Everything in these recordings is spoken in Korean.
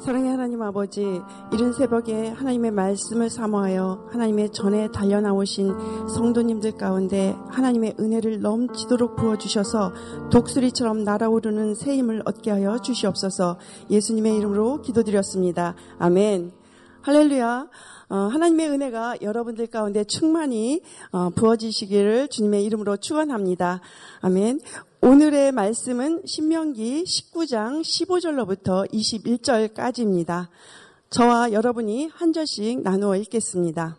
사랑의 하나님 아버지, 이른 새벽에 하나님의 말씀을 사모하여 하나님의 전에 달려나오신 성도님들 가운데 하나님의 은혜를 넘치도록 부어주셔서 독수리처럼 날아오르는 새 힘을 얻게 하여 주시옵소서 예수님의 이름으로 기도드렸습니다. 아멘. 할렐루야. 어, 하나님의 은혜가 여러분들 가운데 충만히 어, 부어지시기를 주님의 이름으로 축원합니다. 아멘. 오늘의 말씀은 신명기 19장 15절로부터 21절까지입니다. 저와 여러분이 한 절씩 나누어 읽겠습니다.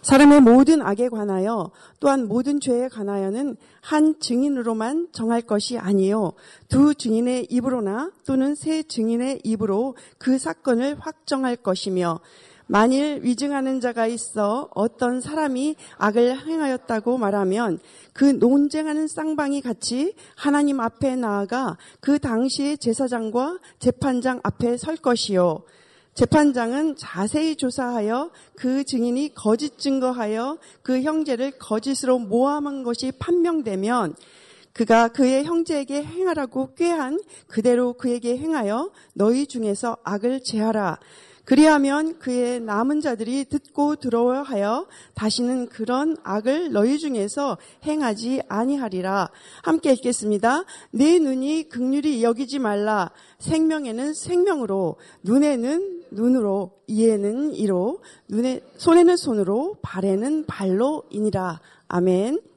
사람의 모든 악에 관하여 또한 모든 죄에 관하여는 한 증인으로만 정할 것이 아니요 두 증인의 입으로나 또는 세 증인의 입으로 그 사건을 확정할 것이며 만일 위증하는 자가 있어 어떤 사람이 악을 행하였다고 말하면 그 논쟁하는 쌍방이 같이 하나님 앞에 나아가 그 당시의 제사장과 재판장 앞에 설 것이요. 재판장은 자세히 조사하여 그 증인이 거짓 증거하여 그 형제를 거짓으로 모함한 것이 판명되면 그가 그의 형제에게 행하라고 꾀한 그대로 그에게 행하여 너희 중에서 악을 제하라. 그리하면 그의 남은 자들이 듣고 들어야 하여 다시는 그런 악을 너희 중에서 행하지 아니하리라. 함께 읽겠습니다. 내 눈이 극률이 여기지 말라. 생명에는 생명으로, 눈에는 눈으로, 이에는 이로, 눈에, 손에는 손으로, 발에는 발로 이니라. 아멘.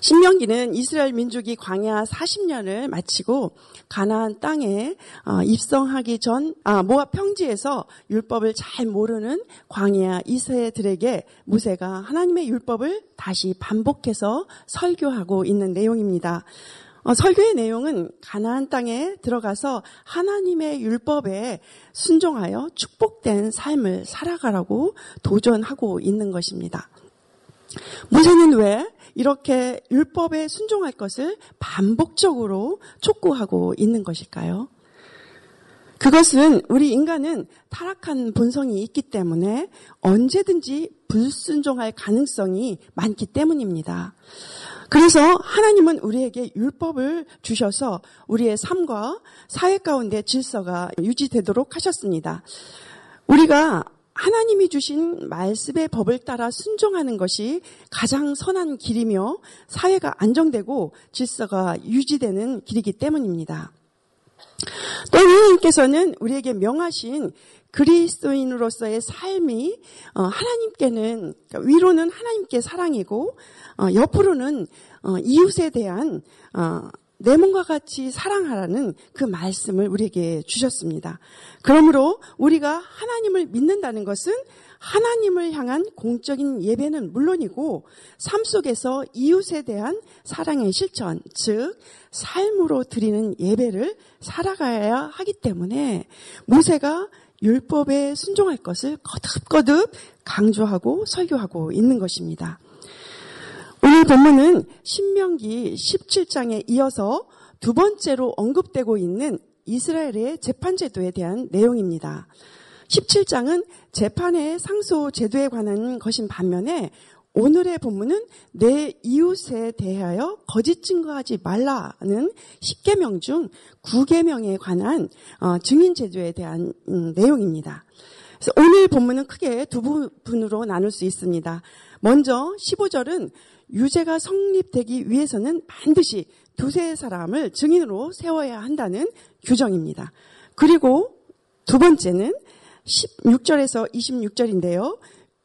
신명기는 이스라엘 민족이 광야 40년을 마치고 가나안 땅에 어, 입성하기 전 아, 모압 평지에서 율법을 잘 모르는 광야 이세들에게 모세가 하나님의 율법을 다시 반복해서 설교하고 있는 내용입니다. 어, 설교의 내용은 가나안 땅에 들어가서 하나님의 율법에 순종하여 축복된 삶을 살아가라고 도전하고 있는 것입니다. 모세는 왜 이렇게 율법에 순종할 것을 반복적으로 촉구하고 있는 것일까요? 그것은 우리 인간은 타락한 본성이 있기 때문에 언제든지 불순종할 가능성이 많기 때문입니다. 그래서 하나님은 우리에게 율법을 주셔서 우리의 삶과 사회 가운데 질서가 유지되도록 하셨습니다. 우리가 하나님이 주신 말씀의 법을 따라 순종하는 것이 가장 선한 길이며 사회가 안정되고 질서가 유지되는 길이기 때문입니다. 또 하나님께서는 우리에게 명하신 그리스도인으로서의 삶이 어, 하나님께는 그러니까 위로는 하나님께 사랑이고 어, 옆으로는 어, 이웃에 대한 내 몸과 같이 사랑하라는 그 말씀을 우리에게 주셨습니다. 그러므로 우리가 하나님을 믿는다는 것은 하나님을 향한 공적인 예배는 물론이고 삶 속에서 이웃에 대한 사랑의 실천, 즉 삶으로 드리는 예배를 살아가야 하기 때문에 모세가 율법에 순종할 것을 거듭거듭 강조하고 설교하고 있는 것입니다. 오늘 본문은 신명기 17장에 이어서 두 번째로 언급되고 있는 이스라엘의 재판 제도에 대한 내용입니다. 17장은 재판의 상소 제도에 관한 것인 반면에 오늘의 본문은 내 이웃에 대하여 거짓 증거하지 말라는 10계명 중 9계명에 관한 어, 증인 제도에 대한 음, 내용입니다. 오늘 본문은 크게 두 부분으로 나눌 수 있습니다. 먼저 15절은 유죄가 성립되기 위해서는 반드시 두세 사람을 증인으로 세워야 한다는 규정입니다. 그리고 두 번째는 16절에서 26절인데요.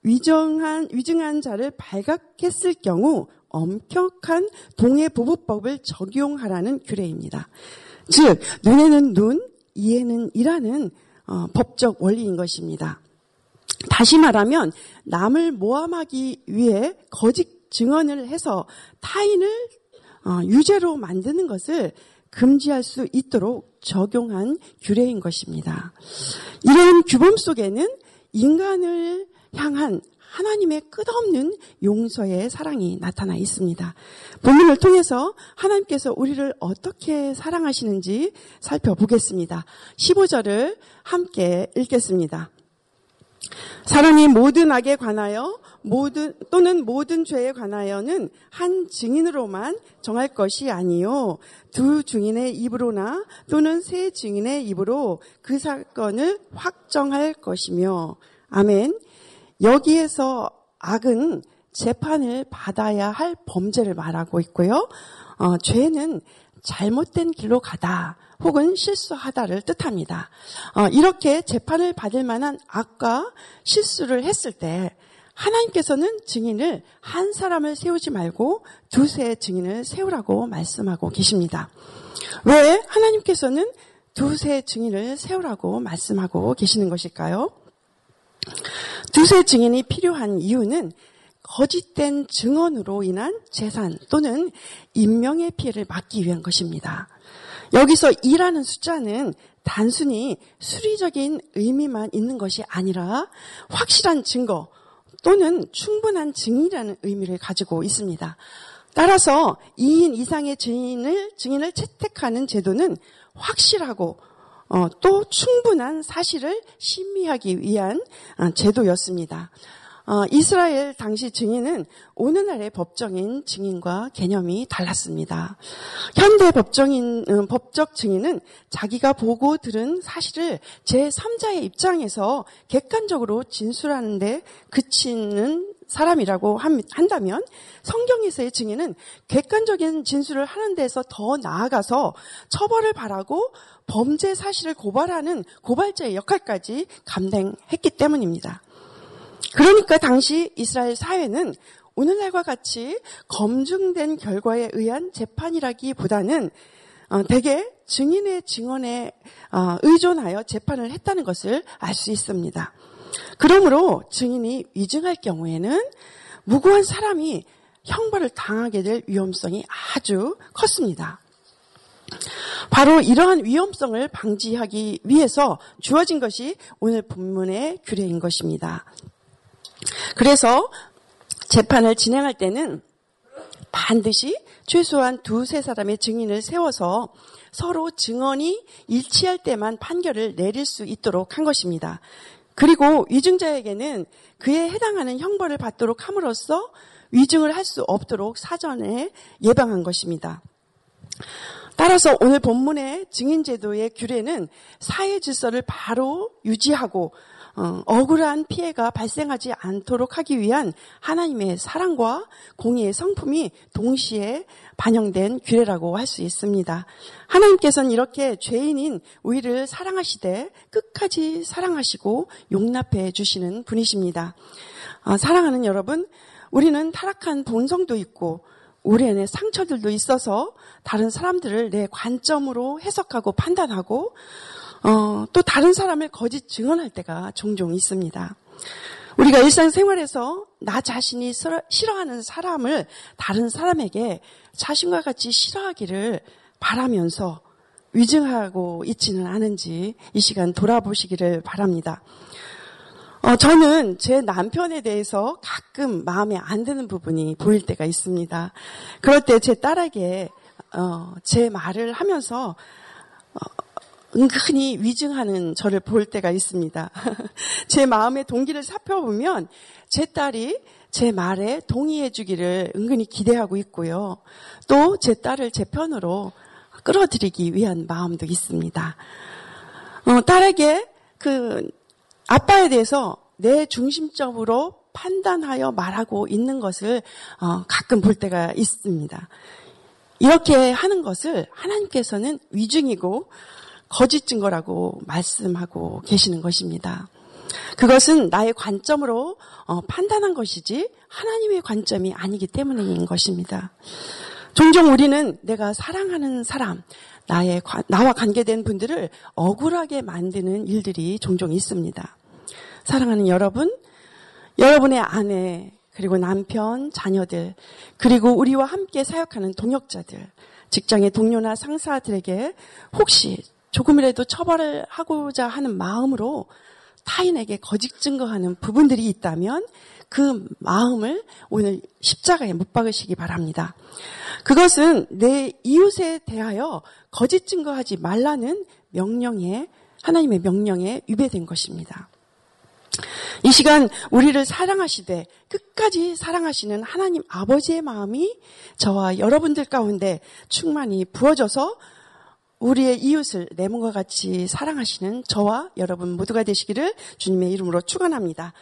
위정한, 위증한 자를 발각했을 경우 엄격한 동해부부법을 적용하라는 규례입니다. 즉, 눈에는 눈, 이에는 이라는 어, 법적 원리인 것입니다. 다시 말하면 남을 모함하기 위해 거짓 증언을 해서 타인을 어, 유죄로 만드는 것을 금지할 수 있도록 적용한 규례인 것입니다. 이런 규범 속에는 인간을 향한 하나님의 끝없는 용서의 사랑이 나타나 있습니다. 본문을 통해서 하나님께서 우리를 어떻게 사랑하시는지 살펴보겠습니다. 15절을 함께 읽겠습니다. 사람이 모든 악에 관하여 모든 또는 모든 죄에 관하여는 한 증인으로만 정할 것이 아니요 두 증인의 입으로나 또는 세 증인의 입으로 그 사건을 확정할 것이며 아멘. 여기에서 악은 재판을 받아야 할 범죄를 말하고 있고요. 어, 죄는 잘못된 길로 가다 혹은 실수하다를 뜻합니다. 어, 이렇게 재판을 받을 만한 악과 실수를 했을 때 하나님께서는 증인을 한 사람을 세우지 말고 두세 증인을 세우라고 말씀하고 계십니다. 왜 하나님께서는 두세 증인을 세우라고 말씀하고 계시는 것일까요? 두세 증인이 필요한 이유는 거짓된 증언으로 인한 재산 또는 인명의 피해를 막기 위한 것입니다. 여기서 2라는 숫자는 단순히 수리적인 의미만 있는 것이 아니라 확실한 증거 또는 충분한 증인이라는 의미를 가지고 있습니다. 따라서 2인 이상의 증인을, 증인을 채택하는 제도는 확실하고 어, 또 충분한 사실을 신미하기 위한 어, 제도였습니다. 어, 이스라엘 당시 증인은 오늘날의 법정인 증인과 개념이 달랐습니다. 현대 법정인 음, 법적 증인은 자기가 보고 들은 사실을 제 3자의 입장에서 객관적으로 진술하는데 그치는 사람이라고 한다면 성경에서의 증인은 객관적인 진술을 하는 데서 더 나아가서 처벌을 바라고 범죄 사실을 고발하는 고발자의 역할까지 감당했기 때문입니다. 그러니까 당시 이스라엘 사회는 오늘날과 같이 검증된 결과에 의한 재판이라기보다는 어, 대개 증인의 증언에 어, 의존하여 재판을 했다는 것을 알 수 있습니다. 그러므로 증인이 위증할 경우에는 무고한 사람이 형벌을 당하게 될 위험성이 아주 컸습니다. 바로 이러한 위험성을 방지하기 위해서 주어진 것이 오늘 본문의 규례인 것입니다. 그래서 재판을 진행할 때는 반드시 최소한 두세 사람의 증인을 세워서 서로 증언이 일치할 때만 판결을 내릴 수 있도록 한 것입니다. 그리고 위증자에게는 그에 해당하는 형벌을 받도록 함으로써 위증을 할 수 없도록 사전에 예방한 것입니다. 따라서 오늘 본문의 증인제도의 규례는 사회 질서를 바로 유지하고 어, 억울한 피해가 발생하지 않도록 하기 위한 하나님의 사랑과 공의의 성품이 동시에 반영된 규례라고 할 수 있습니다. 하나님께서는 이렇게 죄인인 우리를 사랑하시되 끝까지 사랑하시고 용납해 주시는 분이십니다. 어, 사랑하는 여러분, 우리는 타락한 본성도 있고 우리 안에 상처들도 있어서 다른 사람들을 내 관점으로 해석하고 판단하고 어, 또 다른 사람을 거짓 증언할 때가 종종 있습니다. 우리가 일상생활에서 나 자신이 싫어하는 사람을 다른 사람에게 자신과 같이 싫어하기를 바라면서 위증하고 있지는 않은지 이 시간 돌아보시기를 바랍니다. 어, 저는 제 남편에 대해서 가끔 마음에 안 드는 부분이 보일 때가 있습니다. 그럴 때 제 딸에게 어, 제 말을 하면서 어, 은근히 위증하는 저를 볼 때가 있습니다. 제 마음의 동기를 살펴보면 제 딸이 제 말에 동의해 주기를 은근히 기대하고 있고요. 또 제 딸을 제 편으로 끌어들이기 위한 마음도 있습니다. 어, 딸에게 그 아빠에 대해서 내 중심적으로 판단하여 말하고 있는 것을 어, 가끔 볼 때가 있습니다. 이렇게 하는 것을 하나님께서는 위증이고 거짓 증거라고 말씀하고 계시는 것입니다. 그것은 나의 관점으로 어, 판단한 것이지 하나님의 관점이 아니기 때문인 것입니다. 종종 우리는 내가 사랑하는 사람, 나의 나와 관계된 분들을 억울하게 만드는 일들이 종종 있습니다. 사랑하는 여러분, 여러분의 아내, 그리고 남편, 자녀들, 그리고 우리와 함께 사역하는 동역자들, 직장의 동료나 상사들에게 혹시 조금이라도 처벌을 하고자 하는 마음으로 타인에게 거짓 증거하는 부분들이 있다면 그 마음을 오늘 십자가에 못 박으시기 바랍니다. 그것은 내 이웃에 대하여 거짓 증거하지 말라는 명령에 하나님의 명령에 위배된 것입니다. 이 시간 우리를 사랑하시되 끝까지 사랑하시는 하나님 아버지의 마음이 저와 여러분들 가운데 충만히 부어져서 우리의 이웃을 내 몸과 같이 사랑하시는 저와 여러분 모두가 되시기를 주님의 이름으로 축원합니다.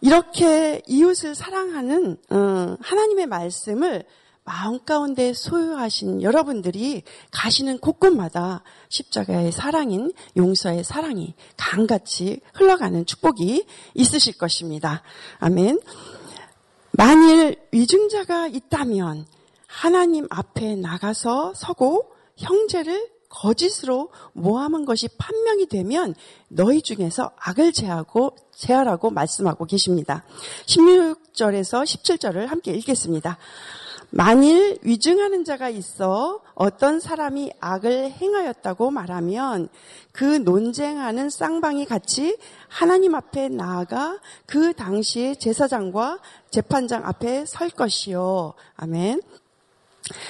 이렇게 이웃을 사랑하는 어, 하나님의 말씀을 마음 가운데 소유하신 여러분들이 가시는 곳곳마다 십자가의 사랑인 용서의 사랑이 강같이 흘러가는 축복이 있으실 것입니다. 아멘. 만일 위증자가 있다면 하나님 앞에 나가서 서고 형제를 거짓으로 모함한 것이 판명이 되면 너희 중에서 악을 제하고 제하라고 말씀하고 계십니다. 16절에서 17절을 함께 읽겠습니다. 만일 위증하는 자가 있어 어떤 사람이 악을 행하였다고 말하면 그 논쟁하는 쌍방이 같이 하나님 앞에 나아가 그 당시의 제사장과 재판장 앞에 설 것이요. 아멘.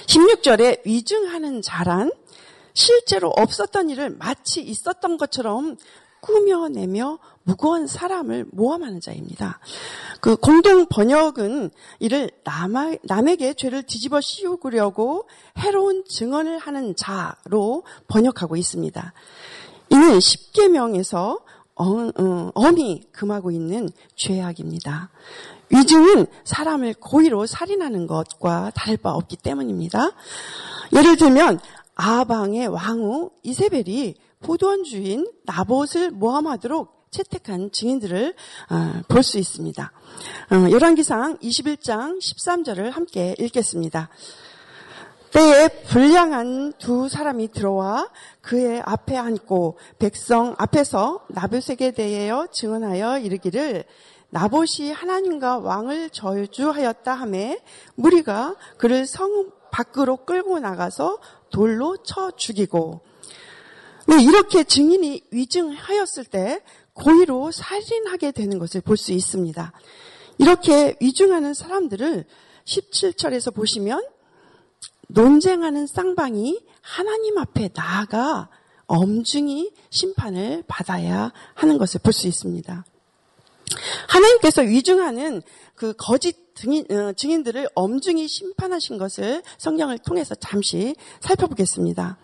16절에 위증하는 자란 실제로 없었던 일을 마치 있었던 것처럼 꾸며내며 무거운 사람을 모함하는 자입니다. 그 공동 번역은 이를 남에게 죄를 뒤집어 씌우려고 해로운 증언을 하는 자로 번역하고 있습니다. 이는 십계명에서 어, 어, 엄히 금하고 있는 죄악입니다. 위증은 사람을 고의로 살인하는 것과 다를 바 없기 때문입니다. 예를 들면 아방의 왕후 이세벨이 포도원 주인 나봇을 모함하도록 채택한 증인들을 어, 볼수 있습니다. 어, 열왕기상 21장 13절을 함께 읽겠습니다. 때에 불량한 두 사람이 들어와 그의 앞에 앉고 백성 앞에서 나봇에게 대하여 증언하여 이르기를 나봇이 하나님과 왕을 저주하였다 하매 무리가 그를 성 밖으로 끌고 나가서 돌로 쳐 죽이고 네, 이렇게 증인이 위증하였을 때 고의로 살인하게 되는 것을 볼 수 있습니다. 이렇게 위증하는 사람들을 17절에서 보시면 논쟁하는 쌍방이 하나님 앞에 나아가 엄중히 심판을 받아야 하는 것을 볼 수 있습니다. 하나님께서 위증하는 그 거짓 증인, 어, 증인 들을 엄중히 심판하신 것을 성경을 통해서 잠시 살펴보겠습니다.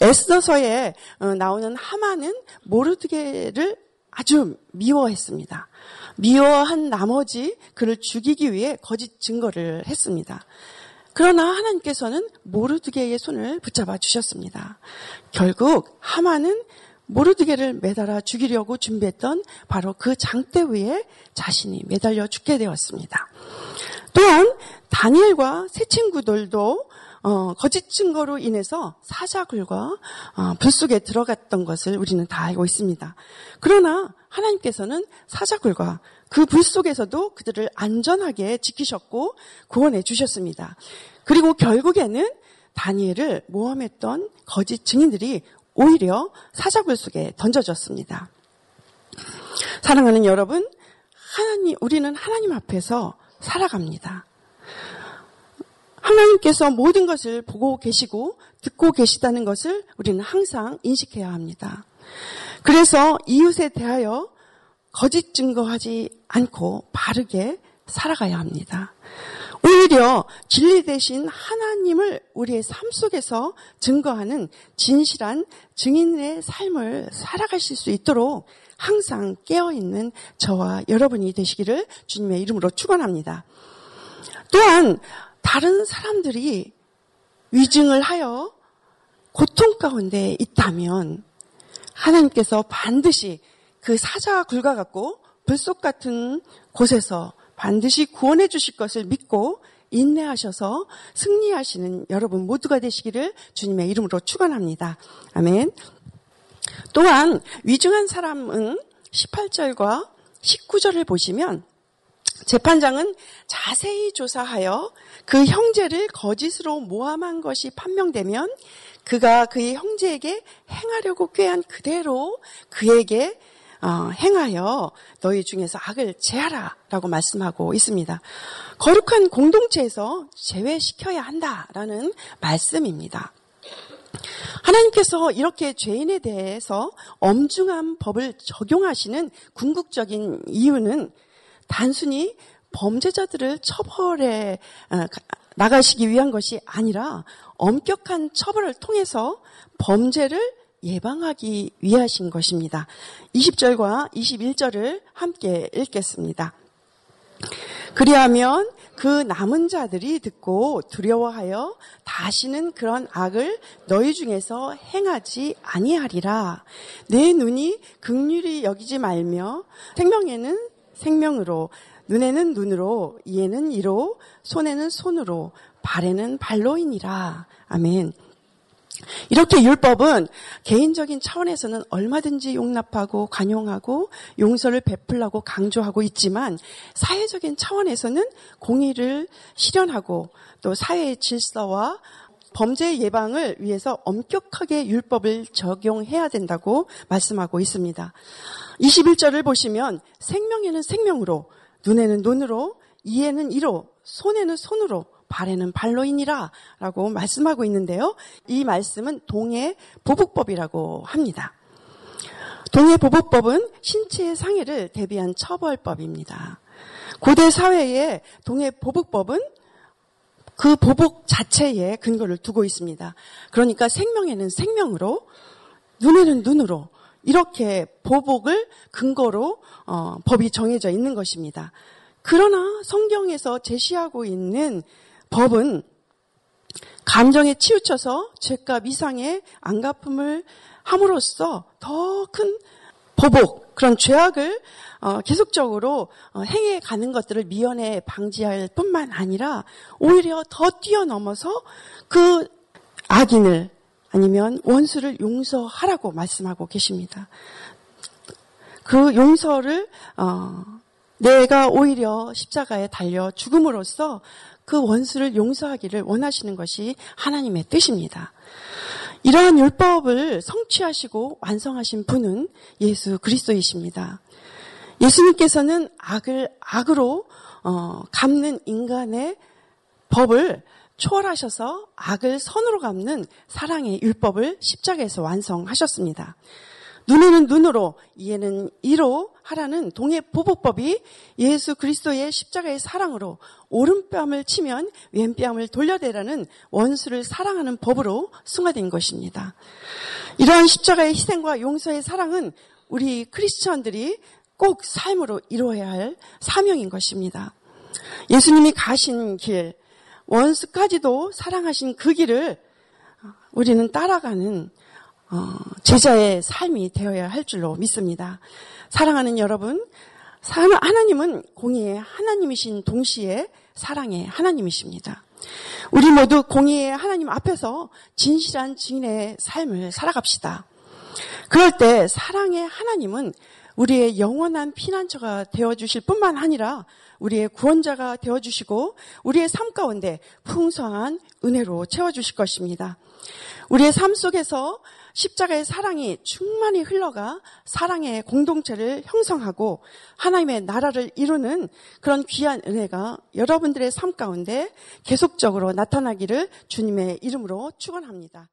에스더서에 어, 나오는 하마는 모르드게를 아주 미워했습니다. 미워한 나머지 그를 죽이기 위해 거짓 증거를 했습니다. 그러나 하나님께서는 모르드게의 손을 붙잡아 주셨습니다. 결국 하마는 모르드게를 매달아 죽이려고 준비했던 바로 그 장대 위에 자신이 매달려 죽게 되었습니다. 또한 다니엘과 세 친구들도 어, 거짓 증거로 인해서 사자굴과 어, 불 속에 들어갔던 것을 우리는 다 알고 있습니다. 그러나 하나님께서는 사자굴과 그 불 속에서도 그들을 안전하게 지키셨고 구원해 주셨습니다. 그리고 결국에는 다니엘을 모함했던 거짓 증인들이 오히려 사자굴 속에 던져졌습니다. 사랑하는 여러분, 하나님, 우리는 하나님 앞에서 살아갑니다. 하나님께서 모든 것을 보고 계시고 듣고 계시다는 것을 우리는 항상 인식해야 합니다. 그래서 이웃에 대하여 거짓 증거하지 않고 바르게 살아가야 합니다. 오히려 진리 대신 하나님을 우리의 삶 속에서 증거하는 진실한 증인의 삶을 살아가실 수 있도록 항상 깨어있는 저와 여러분이 되시기를 주님의 이름으로 축원합니다. 또한 다른 사람들이 위증을 하여 고통 가운데 있다면 하나님께서 반드시 그 사자와 굴과 같고 불속 같은 곳에서 반드시 구원해 주실 것을 믿고 인내하셔서 승리하시는 여러분 모두가 되시기를 주님의 이름으로 축원합니다. 아멘. 또한 위중한 사람은 18절과 19절을 보시면 재판장은 자세히 조사하여 그 형제를 거짓으로 모함한 것이 판명되면 그가 그의 형제에게 행하려고 꾀한 그대로 그에게 어, 행하여 너희 중에서 악을 제하라라고 말씀하고 있습니다. 거룩한 공동체에서 제외시켜야 한다라는 말씀입니다. 하나님께서 이렇게 죄인에 대해서 엄중한 법을 적용하시는 궁극적인 이유는 단순히 범죄자들을 처벌해 어, 나가시기 위한 것이 아니라 엄격한 처벌을 통해서 범죄를 예방하기 위하신 것입니다. 20절과 21절을 함께 읽겠습니다. 그리하면 그 남은 자들이 듣고 두려워하여 다시는 그런 악을 너희 중에서 행하지 아니하리라. 내 눈이 극률이 여기지 말며 생명에는 생명으로 눈에는 눈으로 이에는 이로 손에는 손으로 발에는 발로이니라. 아멘. 이렇게 율법은 개인적인 차원에서는 얼마든지 용납하고 관용하고 용서를 베풀라고 강조하고 있지만 사회적인 차원에서는 공의를 실현하고 또 사회의 질서와 범죄 예방을 위해서 엄격하게 율법을 적용해야 된다고 말씀하고 있습니다. 21절을 보시면 생명에는 생명으로 눈에는 눈으로 이에는 이로 손에는 손으로 발에는 발로이니라 라고 말씀하고 있는데요. 이 말씀은 동해 보복법이라고 합니다. 동해 보복법은 신체의 상해를 대비한 처벌법입니다. 고대 사회의 동해 보복법은 그 보복 자체에 근거를 두고 있습니다. 그러니까 생명에는 생명으로, 눈에는 눈으로, 이렇게 보복을 근거로 어, 법이 정해져 있는 것입니다. 그러나 성경에서 제시하고 있는 법은 감정에 치우쳐서 죄값 이상의 안 갚음을 함으로써 더 큰 보복, 그런 죄악을 어, 계속적으로 어, 행해 가는 것들을 미연에 방지할 뿐만 아니라 오히려 더 뛰어넘어서 그 악인을 아니면 원수를 용서하라고 말씀하고 계십니다. 그 용서를 어, 내가 오히려 십자가에 달려 죽음으로써 그 원수를 용서하기를 원하시는 것이 하나님의 뜻입니다. 이러한 율법을 성취하시고 완성하신 분은 예수 그리스도이십니다. 예수님께서는 악을 악으로 어, 갚는 인간의 법을 초월하셔서 악을 선으로 갚는 사랑의 율법을 십자가에서 완성하셨습니다. 눈에는 눈으로, 이에는 이로 하라는 동해 보복법이 예수 그리스도의 십자가의 사랑으로 오른뺨을 치면 왼뺨을 돌려대라는 원수를 사랑하는 법으로 승화된 것입니다. 이러한 십자가의 희생과 용서의 사랑은 우리 크리스천들이 꼭 삶으로 이루어야 할 사명인 것입니다. 예수님이 가신 길, 원수까지도 사랑하신 그 길을 우리는 따라가는 어, 제자의 삶이 되어야 할 줄로 믿습니다. 사랑하는 여러분, 하나님은 공의의 하나님이신 동시에 사랑의 하나님이십니다. 우리 모두 공의의 하나님 앞에서 진실한 증인의 삶을 살아갑시다. 그럴 때 사랑의 하나님은 우리의 영원한 피난처가 되어주실 뿐만 아니라 우리의 구원자가 되어주시고 우리의 삶 가운데 풍성한 은혜로 채워주실 것입니다. 우리의 삶 속에서 십자가의 사랑이 충만히 흘러가 사랑의 공동체를 형성하고 하나님의 나라를 이루는 그런 귀한 은혜가 여러분들의 삶 가운데 계속적으로 나타나기를 주님의 이름으로 축원합니다.